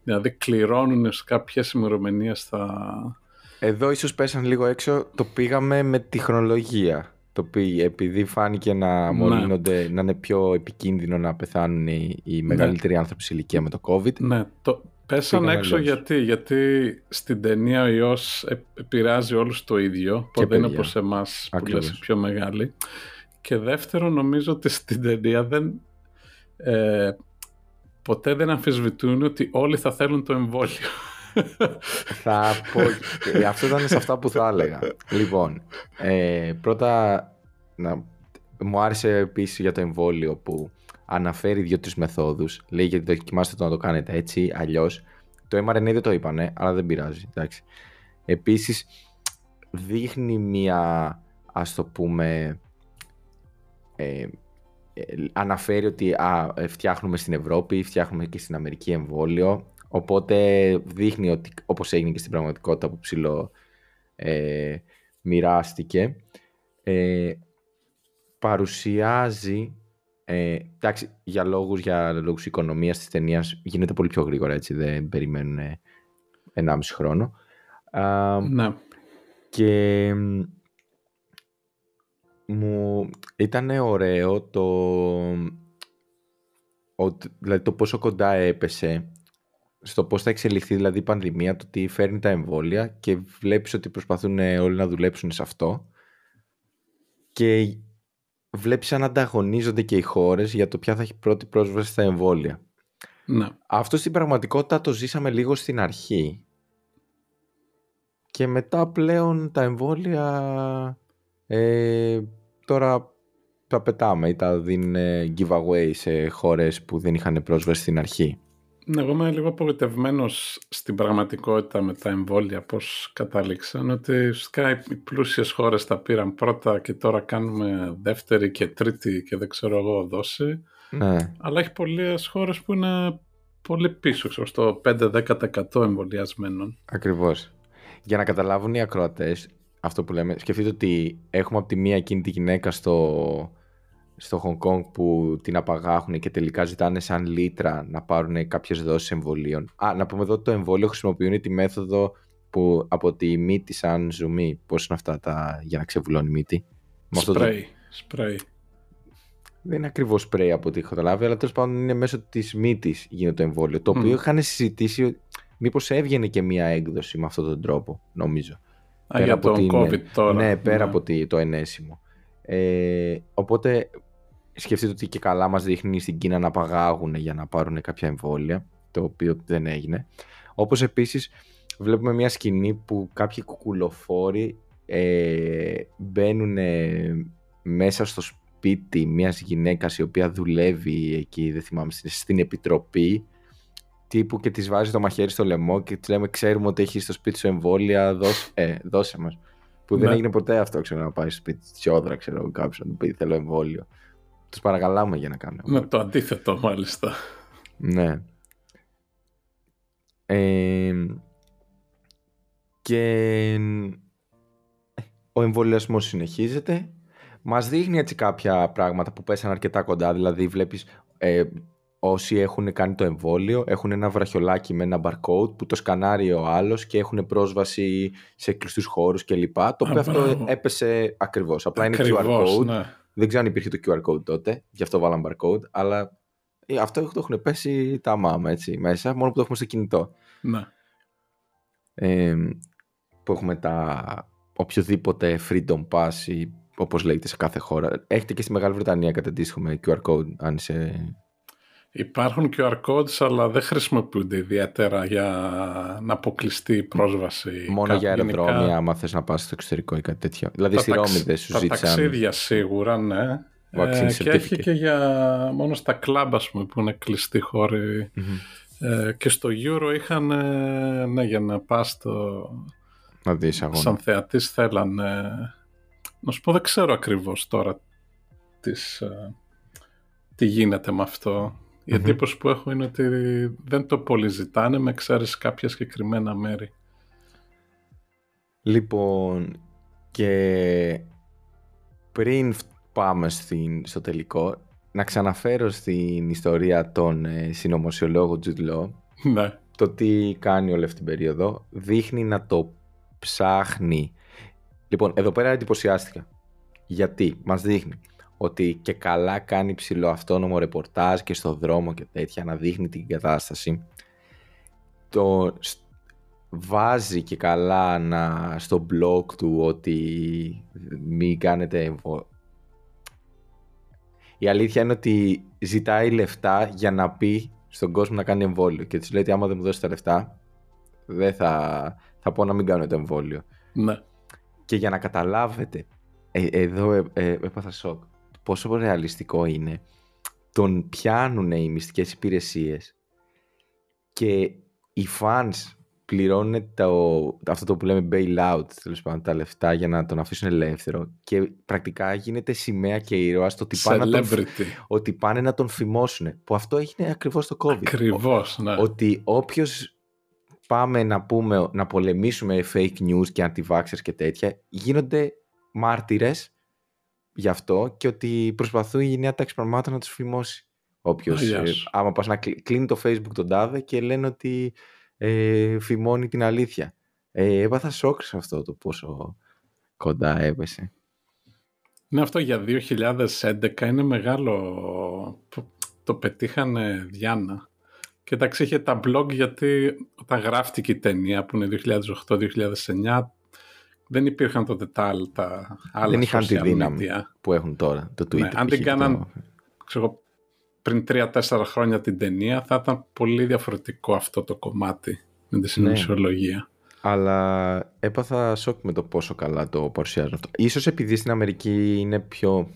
Δηλαδή κληρώνουν σε κάποιες ημερομηνίες θα... Εδώ ίσως πέσαν λίγο έξω, το πήγαμε με τη χρονολογία. Το πήγε, επειδή φάνηκε να ναι. να είναι πιο επικίνδυνο να πεθάνουν οι, οι ναι. μεγαλύτεροι άνθρωποι σε ηλικία με το COVID. Ναι, το, Πέσαν έξω γιατί, γιατί στην ταινία ο ιός επηρεάζει όλους το ίδιο, που δεν είναι όπως εμάς που λες πιο μεγάλη. Και δεύτερο νομίζω ότι στην ταινία δεν, ε, ποτέ δεν αμφισβητούν ότι όλοι θα θέλουν το εμβόλιο. Θα πω, αυτό ήταν σε αυτά που θα έλεγα. Λοιπόν, ε, πρώτα να, μου άρεσε επίσης για το εμβόλιο που αναφέρει δύο-τρει μεθόδους. Λέει γιατί δοκιμάστε το να το κάνετε έτσι, αλλιώς. Το mRNA δεν το είπανε, αλλά δεν πειράζει. Εντάξει. Επίσης, δείχνει μια, ας το πούμε, ε, ε, αναφέρει ότι α, φτιάχνουμε στην Ευρώπη, φτιάχνουμε και στην Αμερική εμβόλιο, οπότε δείχνει ότι όπως έγινε και στην πραγματικότητα που ψηλό ε, μοιράστηκε, ε, παρουσιάζει ε, εντάξει, για λόγους, για λόγους οικονομίας της ταινίας γίνεται πολύ πιο γρήγορα, έτσι, δεν περιμένουν 1,5 χρόνο. ναι. Και μου ήταν ωραίο το, δηλαδή το πόσο κοντά έπεσε στο πώς θα εξελιχθεί δηλαδή η πανδημία, το τι φέρνει τα εμβόλια και βλέπεις ότι προσπαθούν όλοι να δουλέψουν σε αυτό και βλέπεις αν ανταγωνίζονται και οι χώρες για το ποια θα έχει πρώτη πρόσβαση στα εμβόλια. Ναι. Αυτό στην πραγματικότητα το ζήσαμε λίγο στην αρχή. Και μετά πλέον τα εμβόλια ε, τώρα τα πετάμε ή τα δίνουν giveaway σε χώρες που δεν είχαν πρόσβαση στην αρχή. Ναι, εγώ είμαι λίγο απογοητευμένος στην πραγματικότητα με τα εμβόλια πώς κατάληξαν. Ότι φυσικά οι πλούσιες χώρες τα πήραν πρώτα και τώρα κάνουμε δεύτερη και τρίτη και δεν ξέρω εγώ δόση. Ναι. αλλά έχει πολλές χώρες που είναι πολύ πίσω ξέρω, στο 5-10% εμβολιασμένων. Ακριβώς. Για να καταλάβουν οι ακροατές αυτό που λέμε σκεφτείτε ότι έχουμε από τη μία εκείνη τη γυναίκα στο στο Hong Kong που την απαγάχουν και τελικά ζητάνε σαν λίτρα να πάρουν κάποιες δόσεις εμβολίων. Α, να πούμε εδώ ότι το εμβόλιο χρησιμοποιούν τη μέθοδο που από τη μύτη σαν ζουμί. Πώς είναι αυτά τα για να ξεβουλώνει η μύτη; Σπρέι. Σπρέι. Δεν είναι ακριβώς σπρέι από ό,τι έχω καταλάβει, αλλά τέλος πάντων είναι μέσω της μύτης γίνεται το εμβόλιο. Το οποίο είχαν συζητήσει μήπως έβγαινε και μία έκδοση με αυτόν τον τρόπο, νομίζω. Α, για τον COVID τώρα. Ναι, πέρα ναι. από το ενέσιμο. Ε, οπότε σκεφτείτε ότι και καλά μας δείχνει στην Κίνα να παγάγουν για να πάρουν κάποια εμβόλια, το οποίο δεν έγινε. Όπως επίσης βλέπουμε μια σκηνή που κάποιοι κουκουλοφόροι ε, μπαίνουν μέσα στο σπίτι μιας γυναίκας η οποία δουλεύει εκεί, δεν θυμάμαι, στην επιτροπή τύπου και της βάζει το μαχαίρι στο λαιμό και της λέμε ξέρουμε ότι έχεις στο σπίτι σου εμβόλια, δώσε, ε, δώσε μας. Που δεν Ναι. έγινε ποτέ αυτό, ξέρω, να πάει σπίτι της Τσιόδρα, ξέρω, κάποιο να του πει θέλω εμβόλιο. Του παρακαλάμε για να κάνουν εμβόλιο. Με το αντίθετο μάλιστα. Ναι. Ε, και ε, ο εμβολιασμός συνεχίζεται. Μας δείχνει έτσι κάποια πράγματα που πέσαν αρκετά κοντά. Δηλαδή βλέπεις ε, όσοι έχουν κάνει το εμβόλιο έχουν ένα βραχιολάκι με ένα barcode που το σκανάρει ο άλλος και έχουν πρόσβαση σε κλειστούς χώρους κλπ. Το οποίο αυτό μπράβο. έπεσε ακριβώς. Απλά είναι QR Ακριβώς, code. ναι. Δεν ξέρω αν υπήρχε το QR code τότε, γι' αυτό βάλαμε barcode, αλλά ε, αυτό το έχουν πέσει τα μάμα έτσι μέσα, μόνο που το έχουμε στο κινητό. ναι. Ε, που έχουμε τα οποιοδήποτε freedom pass ή όπως λέγεται σε κάθε χώρα. Έχετε και στη Μεγάλη Βρετανία κατά αντίστοιχο με QR code, αν είσαι... Υπάρχουν QR codes, αλλά δεν χρησιμοποιούνται ιδιαίτερα για να αποκλειστεί η πρόσβαση. Μόνο Κάπου για γενικά. αεροδρόμια, άμα θες να πας στο εξωτερικό ή κάτι τέτοιο. Δηλαδή Τα στη ταξ- Ρώμη δεν σου Τα ζήτησαν... ταξίδια σίγουρα, ναι. Vaccine και έχει certificate. και για μόνο στα κλαμπ, ας πούμε, που είναι κλειστοί χώροι. Μμμ. Ε, και στο Euro είχαν, ε, ναι, για να πας στο, Να δεις αγώνα. σαν θεατής θέλανε... Να σου πω, δεν ξέρω ακριβώς τώρα τις, ε, τι γίνεται με αυτό. Η Μμμ. εντύπωση που έχω είναι ότι δεν το πολύ ζητάνε με εξαίρεση κάποια συγκεκριμένα μέρη. Λοιπόν, και πριν φ- πάμε στην, στο τελικό, να ξαναφέρω στην ιστορία των ε, συνωμοσιολόγων Jude Law, Ναι, το τι κάνει όλη αυτή την περίοδο, δείχνει να το ψάχνει. Λοιπόν, εδώ πέρα εντυπωσιάστηκα. Γιατί; Μας δείχνει ότι και καλά κάνει ψηλό αυτόνομο ρεπορτάζ και στο δρόμο και τέτοια να δείχνει την κατάσταση. Το σ- βάζει και καλά να, στο blog του ότι μην κάνετε εμβο... Η αλήθεια είναι ότι ζητάει λεφτά για να πει στον κόσμο να κάνει εμβόλιο και του λέει ότι άμα δεν μου δώσει τα λεφτά δεν θα, θα πω να μην κάνω το εμβόλιο. ναι. Και για να καταλάβετε, ε, εδώ ε, ε, έπαθα σοκ, πόσο ρεαλιστικό είναι, τον πιάνουν οι μυστικές υπηρεσίες και οι fans πληρώνουν το, αυτό το που λέμε bailout, τέλος πάντων, τα λεφτά για να τον αφήσουν ελεύθερο και πρακτικά γίνεται σημαία και ήρωας το ότι πάνε, να τον, φ- Celebrity. ότι πάνε να τον φημώσουν. Που αυτό έγινε ακριβώς το COVID. Ακριβώς, ναι. Ότι όποιος πάμε να πούμε, να πολεμήσουμε fake news και anti-vaxxers και τέτοια, γίνονται μάρτυρες γι' αυτό και ότι προσπαθούν η νέα τάξη πραγμάτων να τους φημώσει. Όποιος, Γεια ε, σου. άμα πας να κλει- κλείνει το facebook τον τάδε και λένε ότι ε, φημώνει την αλήθεια. Ε, έπαθα σοκ σε αυτό το πόσο κοντά έπεσε. Ναι, αυτό για 2011 είναι μεγάλο. που Το πετύχανε Διάννα. Και εντάξει, είχε τα blog γιατί όταν γράφτηκε η ταινία που είναι 2008-2009 δεν υπήρχαν τότε τα άλλα, τα άλλα Δεν είχαν τη social δύναμη media. που έχουν τώρα το Twitter. Ναι, αν π.χ. την και κάναν- το- Ξέρω, πριν 3-4 χρόνια την ταινία θα ήταν πολύ διαφορετικό αυτό το κομμάτι με Ναι. τη συνωμοσιολογία. Αλλά έπαθα σοκ με το πόσο καλά το παρουσιάζουν αυτό. Ίσως επειδή στην Αμερική είναι πιο...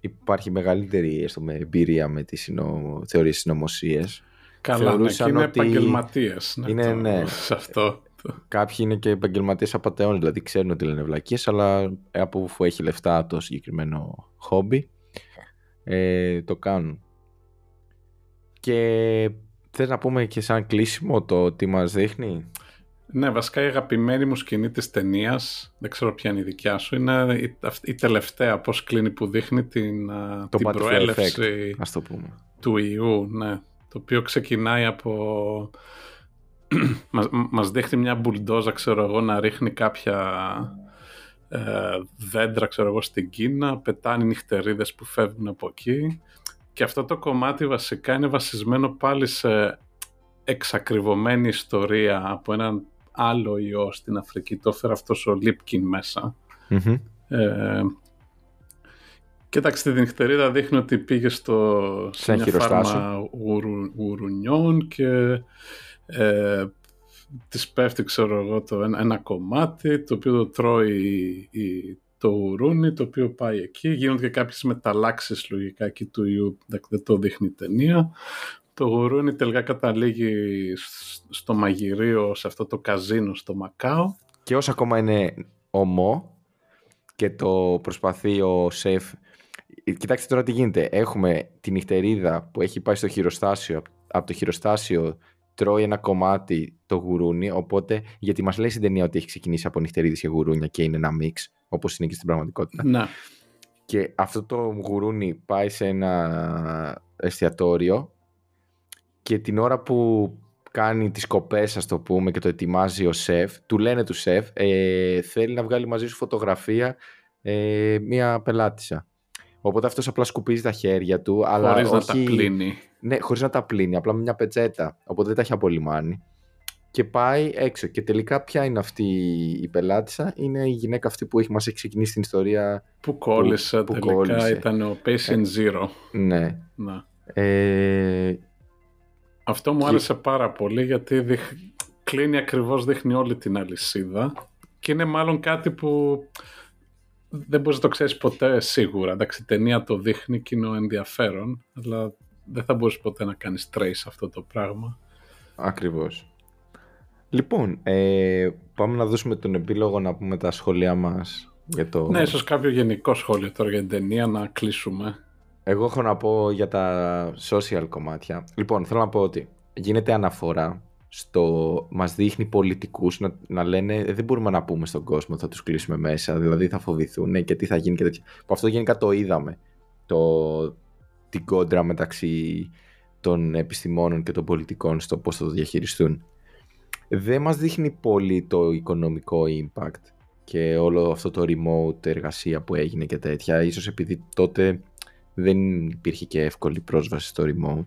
Υπάρχει μεγαλύτερη έστω, με εμπειρία με τις συνο... θεωρίες συνωμοσίες. Καλά, ναι, και Θεωρούσαν είναι ότι επαγγελματίες. Ναι, είναι, το- ναι. Σε αυτό. Κάποιοι είναι και επαγγελματίες απαταιών, δηλαδή ξέρουν ότι λένε βλακίες, αλλά από που έχει λεφτά το συγκεκριμένο χόμπι, ε, το κάνουν. Και θες να πούμε και σαν κλείσιμο το τι μας δείχνει; Ναι, βασικά η αγαπημένη μου σκηνή της ταινίας, δεν ξέρω ποια είναι η δικιά σου, είναι η, αυτή- η τελευταία πώς κλείνει που δείχνει την, α, Το την butterfly προέλευση Ας το πούμε. του ιού, ναι, το οποίο ξεκινάει από... μας, μας δείχνει μια μπουλντόζα, ξέρω εγώ, να ρίχνει κάποια ε, δέντρα, ξέρω εγώ, στην Κίνα, πετάνε νυχτερίδες που φεύγουν από εκεί και αυτό το κομμάτι βασικά είναι βασισμένο πάλι σε εξακριβωμένη ιστορία από έναν άλλο ιό στην Αφρική. Το έφερε αυτός ο Λίπκιν μέσα. Μμμ. Ε, Κοίταξε, τη νυχτερίδα δείχνει ότι πήγε στο, σε Σαν μια χειροστάσιο. φάρμα γουρου, γουρουνιών και ε, της πέφτει, ξέρω εγώ, το, ένα, ένα κομμάτι το οποίο το τρώει η- η- το γουρούνι, το οποίο πάει εκεί. Γίνονται και κάποιες μεταλλάξεις λογικά εκεί του ιού, εντάξει, δεν το δείχνει η ταινία. Το γουρούνι τελικά καταλήγει σ- στο μαγειρίο, σε αυτό το καζίνο στο Μακάο. Και όσο ακόμα είναι ομό, και το προσπαθεί ο σεφ. Ε, Κοιτάξτε τώρα τι γίνεται. Έχουμε τη νυχτερίδα που έχει πάει στο χειροστάσιο. Από το χειροστάσιο τρώει ένα κομμάτι το γουρούνι. Οπότε, γιατί μας λέει στην ταινία ότι έχει ξεκινήσει από νυχτερίδες και γουρούνια και είναι ένα μίξ, όπως είναι και στην πραγματικότητα. Ναι. Και αυτό το γουρούνι πάει σε ένα εστιατόριο και την ώρα που κάνει τις κοπές ας το πούμε και το ετοιμάζει ο σεφ, του λένε του σεφ ε, θέλει να βγάλει μαζί σου φωτογραφία ε, μια πελάτησα. Οπότε αυτός απλά σκουπίζει τα χέρια του αλλά Χωρίς να όχι... τα πλύνει. Ναι, χωρίς να τα πλύνει, απλά με μια πετσέτα. Οπότε δεν τα έχει απολυμάνει. Και πάει έξω. Και τελικά ποια είναι αυτή η πελάτησα; Είναι η γυναίκα αυτή που έχει, μας έχει ξεκινήσει την ιστορία. Που κόλλησε που τελικά κόλλησε. ήταν ο Patient Zero. Ναι. Ναι. Ε, Αυτό μου Και- άρεσε πάρα πολύ γιατί δείχ... κλείνει ακριβώς, δείχνει όλη την αλυσίδα και είναι μάλλον κάτι που δεν μπορείς να το ξέρεις ποτέ σίγουρα. Εντάξει, η ταινία το δείχνει και είναι ο ενδιαφέρον, αλλά δεν θα μπορείς ποτέ να κάνεις trace αυτό το πράγμα. Ακριβώς. Λοιπόν, ε, πάμε να δώσουμε τον επίλογο να πούμε τα σχόλιά μας για το... Ναι, ίσως κάποιο γενικό σχόλιο τώρα για την ταινία να κλείσουμε. Εγώ έχω να πω για τα social κομμάτια. Λοιπόν, θέλω να πω ότι γίνεται αναφορά στο... Μας δείχνει πολιτικούς να, να λένε «Ε, δεν μπορούμε να πούμε στον κόσμο ότι θα τους κλείσουμε μέσα, δηλαδή θα φοβηθούν ναι, και τι θα γίνει και τέτοια. Που αυτό γενικά το είδαμε. Το... Την κόντρα μεταξύ των επιστημόνων και των πολιτικών στο πώς θα το διαχειριστούν. Δεν μας δείχνει πολύ το οικονομικό impact και όλο αυτό το remote εργασία που έγινε και τέτοια. Ίσως επειδή τότε δεν υπήρχε και εύκολη πρόσβαση στο remote.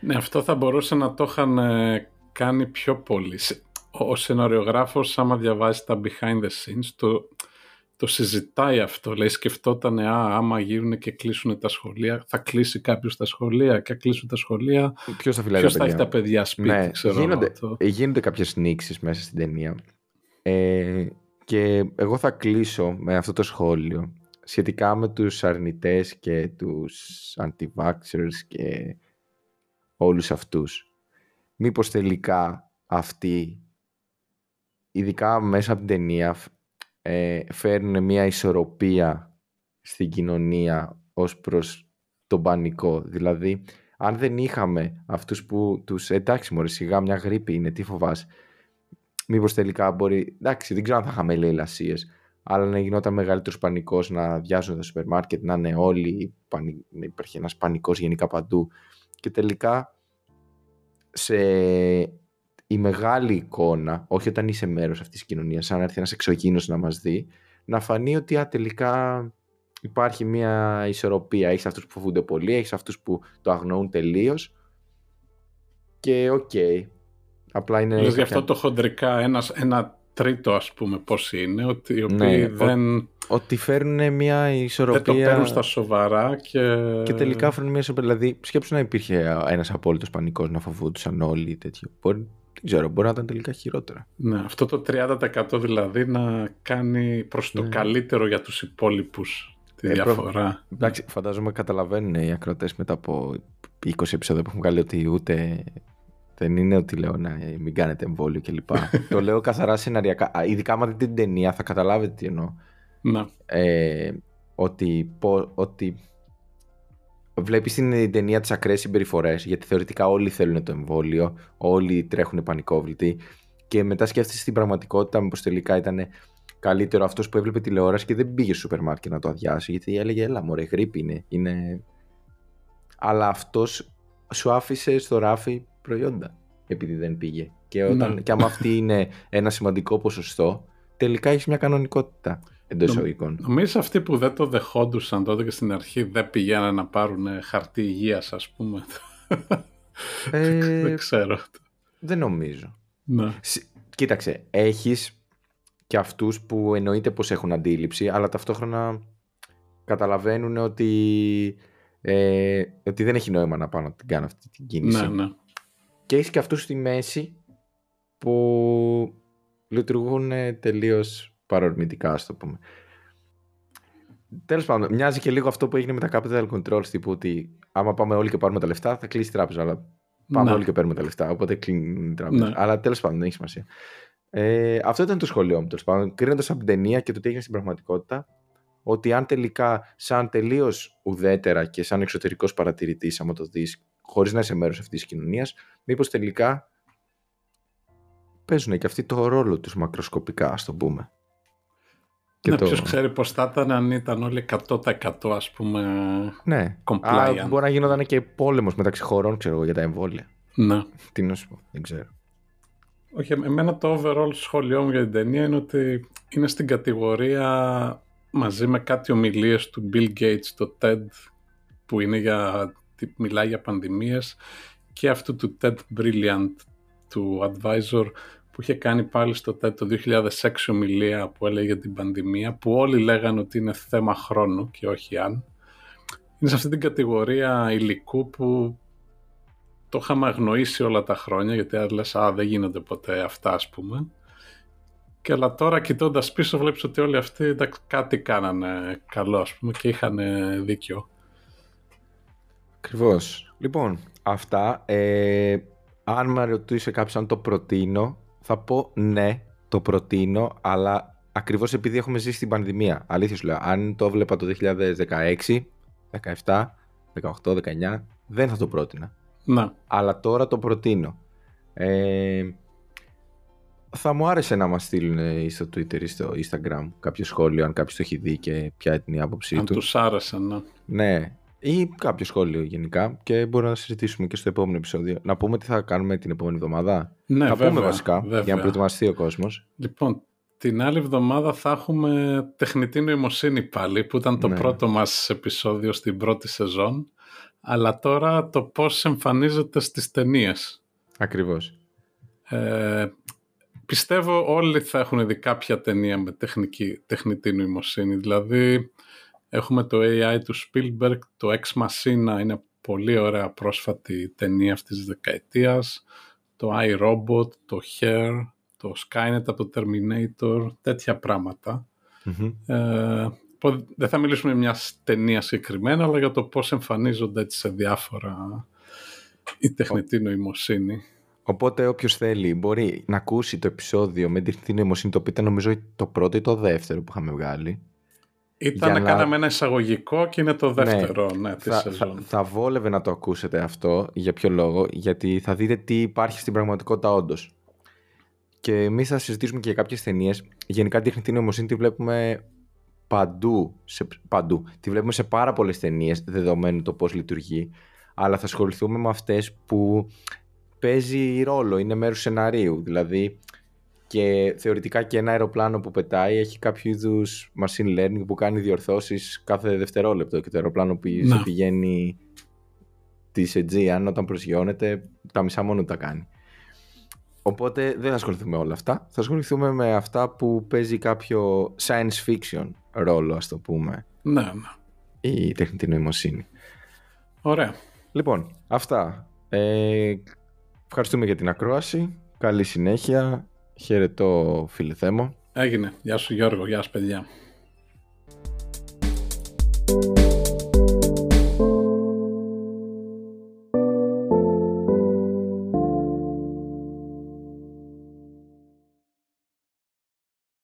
Ναι, αυτό θα μπορούσε να το είχαν ε, κάνει πιο πολύ. Σε- Ο σεναριογράφος, άμα διαβάζει τα behind the scenes, το, το συζητάει αυτό. Λέει, σκεφτόταν, α, άμα γίνουν και κλείσουν τα σχολεία, θα κλείσει κάποιος τα σχολεία και κλείσουν τα σχολεία. Ποιος θα φυλάει Ποιος τα θα έχει παιδιά; τα παιδιά σπίτι, ναι, ξέρω γίνονται, εγώ, το- ε, γίνονται κάποιες νήξεις μέσα στην ταινία. Ε, και εγώ θα κλείσω με αυτό το σχόλιο σχετικά με τους αρνητές και τους anti-vaxxers και όλους αυτούς. Μήπως τελικά αυτοί, ειδικά μέσα από την ταινία, φ- ε, φέρνουν μια ισορροπία στην κοινωνία ως προς τον πανικό. Δηλαδή, αν δεν είχαμε αυτούς που τους εντάξει μωρέ σιγά μια γρήπη είναι, τι φοβάσαι. Μήπως τελικά μπορεί, εντάξει δεν ξέρω αν θα είχαμε λαιλασίες, αλλά να γινόταν μεγαλύτερος πανικός, να αδειάζουν τα σούπερ μάρκετ, να είναι όλοι, πανι- να υπάρχει ένας πανικός γενικά παντού. Και τελικά σε η μεγάλη εικόνα, όχι όταν είσαι μέρος αυτής της κοινωνίας, σαν να έρθει ένας εξωγήινος να μας δει, να φανεί ότι α, τελικά υπάρχει μια ισορροπία. Έχεις αυτούς που φοβούνται πολύ, έχεις αυτούς που το αγνοούν τελείως και οκ. Απλά είναι... Λες γι' κάποια- αυτό το χοντρικά ένας, ένα τρίτο ας πούμε πώς είναι, ότι οι οποίοι Ναι, ο- δεν, Ότι φέρνουν μια δεν ισορροπία... το παίρνουν στα σοβαρά και... Και τελικά φέρνουν μια ισορροπία. Δηλαδή, σκέψου να υπήρχε ένας απόλυτος πανικός να φοβούντουσαν όλοι ή τέτοιο. Μπορεί, δεν ξέρω, μπορεί να ήταν τελικά χειρότερα. Ναι, αυτό το 30% δηλαδή να κάνει προς το Ναι. καλύτερο για τους υπόλοιπους τη Ε, προ- διαφορά. Εντάξει, φαντάζομαι καταλαβαίνουν οι ακροτές μετά από 20 επεισόδια που έχουν βγάλει ότι ούτε δεν είναι ότι λέω να ε, μην κάνετε εμβόλιο κλπ. το λέω καθαρά σεναριακά. Α, Ειδικά άμα δείτε την ταινία θα καταλάβετε τι εννοώ. Ναι. ε, ότι, πο- ότι βλέπεις την ταινία τις ακραίες συμπεριφορές, γιατί θεωρητικά όλοι θέλουν το εμβόλιο, όλοι τρέχουν πανικόβλητοι και μετά σκέφτεσαι στην πραγματικότητα μήπως τελικά ήταν καλύτερο αυτός που έβλεπε τηλεόραση και δεν πήγε στο σούπερ μάρκετ να το αδειάσει γιατί έλεγε έλα μωρέ γρήπη είναι, είναι... αλλά αυτός σου άφησε στο ράφι προϊόντα επειδή δεν πήγε. Και, όταν, Ναι. και άμα αυτή είναι ένα σημαντικό ποσοστό τελικά έχεις μια κανονικότητα εντός Νομ- εισαγωγικών. Νομίζω αυτοί που δεν το δεχόντουσαν τότε και στην αρχή δεν πηγαίναν να πάρουν ε, χαρτί υγείας ας πούμε; Ε, δεν ξέρω. δεν νομίζω. Ναι. Σ- Κοίταξε, έχεις και αυτούς που εννοείται πως έχουν αντίληψη, αλλά ταυτόχρονα καταλαβαίνουν ότι, ε, ότι δεν έχει νόημα να πάω να την κάνω αυτή την κίνηση. ναι, ναι. Και έχεις και αυτούς στη μέση που λειτουργούν ε, τελείως παρορμητικά, ας το πούμε. Τέλος πάντων, μοιάζει και λίγο αυτό που έγινε με τα capital controls, τύπου ότι άμα πάμε όλοι και πάρουμε τα λεφτά θα κλείσει η τράπεζα, αλλά πάμε Ναι. όλοι και παίρνουμε τα λεφτά, οπότε κλείνει η τράπεζα. Ναι. Αλλά τέλος πάντων, δεν έχει σημασία. Ε, αυτό ήταν το σχολείο μου, τέλος πάντων. Κρίνοντας από την ταινία και το τι έγινε στην πραγματικότητα, ότι αν τελικά σαν τελείως ουδέτερα και σαν εξωτερικός παρατηρητής άμα το δεις χωρίς να είσαι μέρος αυτής της κοινωνίας μήπως τελικά παίζουν και αυτοί το ρόλο τους μακροσκοπικά ας το πούμε. Και ναι, το... ποιος ξέρει πώς θα ήταν αν ήταν όλοι 100% ας πούμε ναι. compliant. Α, μπορεί να γίνονταν και πόλεμος μεταξύ χωρών ξέρω για τα εμβόλια. Ναι. Τι να σου πω, δεν ξέρω. Όχι, εμένα το overall σχόλιο μου για την ταινία είναι ότι είναι στην κατηγορία μαζί με κάτι ομιλίες του Bill Gates, το TED, που είναι για, μιλάει για πανδημίες, και αυτού του TED Brilliant, του Advisor, που είχε κάνει πάλι στο TED το 2006 ομιλία που έλεγε για την πανδημία, που όλοι λέγανε ότι είναι θέμα χρόνου και όχι αν. Είναι σε αυτή την κατηγορία υλικού που το είχαμε αγνοήσει όλα τα χρόνια, γιατί λες, α, δεν γίνονται ποτέ αυτά, ας πούμε. Και αλλά τώρα κοιτώντας πίσω βλέπεις ότι όλοι αυτοί εντάξει, κάτι κάνανε καλό, ας πούμε, και είχαν δίκιο. Ακριβώς. Λοιπόν, αυτά. Ε, αν με ρωτήσει κάποιος αν το προτείνω, θα πω ναι, το προτείνω, αλλά ακριβώς επειδή έχουμε ζήσει την πανδημία. Αλήθεια σου λέω, αν το έβλεπα το 2016, 17, 18, 19, δεν θα το πρότεινα. Να. Αλλά τώρα το προτείνω. Ε, θα μου άρεσε να μας στείλουν στο Twitter ή στο Instagram κάποιο σχόλιο αν κάποιος το έχει δει και ποια είναι η άποψή αν του. Αν τους άρεσε, ναι. Ναι, ή κάποιο σχόλιο γενικά και μπορούμε να συζητήσουμε και στο επόμενο επεισόδιο. Να πούμε τι θα κάνουμε την επόμενη εβδομάδα. Ναι, θα βέβαια, πούμε βασικά βέβαια. για να προετοιμαστεί ο κόσμος. Λοιπόν, την άλλη εβδομάδα θα έχουμε τεχνητή νοημοσύνη πάλι που ήταν το Ναι. πρώτο μας επεισόδιο στην πρώτη σεζόν αλλά τώρα το πώς εμφανίζεται στις ταινίες. Ακριβώς. Ε, πιστεύω όλοι θα έχουν δει κάποια ταινία με τεχνική, τεχνητή νοημοσύνη. Δηλαδή έχουμε το AI του Spielberg, το Ex Machina είναι πολύ ωραία πρόσφατη ταινία αυτής της δεκαετίας, το iRobot, το Hair, το Skynet από το Terminator, τέτοια πράγματα. Μμμ. Ε, πω- δεν θα μιλήσουμε για μια ταινία συγκεκριμένα, αλλά για το πώς εμφανίζονται έτσι σε διάφορα η τεχνητή νοημοσύνη. Οπότε όποιος θέλει μπορεί να ακούσει το επεισόδιο με την τεχνητή νοημοσύνη το οποίο ήταν νομίζω το πρώτο ή το δεύτερο που είχαμε βγάλει. Ήταν Για να να- κάναμε ένα εισαγωγικό και είναι το δεύτερο ναι, της Θα, θα, σεζόν. θα βόλευε να το ακούσετε αυτό. Για ποιο λόγο, γιατί θα δείτε τι υπάρχει στην πραγματικότητα όντως. Και εμείς θα συζητήσουμε και για κάποιες ταινίες. Γενικά την τεχνητή νοημοσύνη τη βλέπουμε παντού, σε, παντού. Τη βλέπουμε σε πάρα πολλές ταινίες, δεδομένου το πώς λειτουργεί. Αλλά θα ασχοληθούμε με αυτές που παίζει ρόλο, είναι μέρος σεναρίου. Δηλαδή, και θεωρητικά και ένα αεροπλάνο που πετάει έχει κάποιο είδους machine learning που κάνει διορθώσεις κάθε δευτερόλεπτο και το αεροπλάνο που Να. σε πηγαίνει τη Aegean όταν προσγειώνεται τα μισά μόνο τα κάνει. Οπότε δεν θα ασχοληθούμε με όλα αυτά. Θα ασχοληθούμε με αυτά που παίζει κάποιο science fiction ρόλο, ας το πούμε, Ναι, ναι. η τεχνητή νοημοσύνη. Ωραία. Λοιπόν, αυτά. Ε, ευχαριστούμε για την ακρόαση. Καλή συνέχεια. Χαιρετώ φίλε Θέμο. Έγινε. Γεια σου Γιώργο. Γεια σου παιδιά.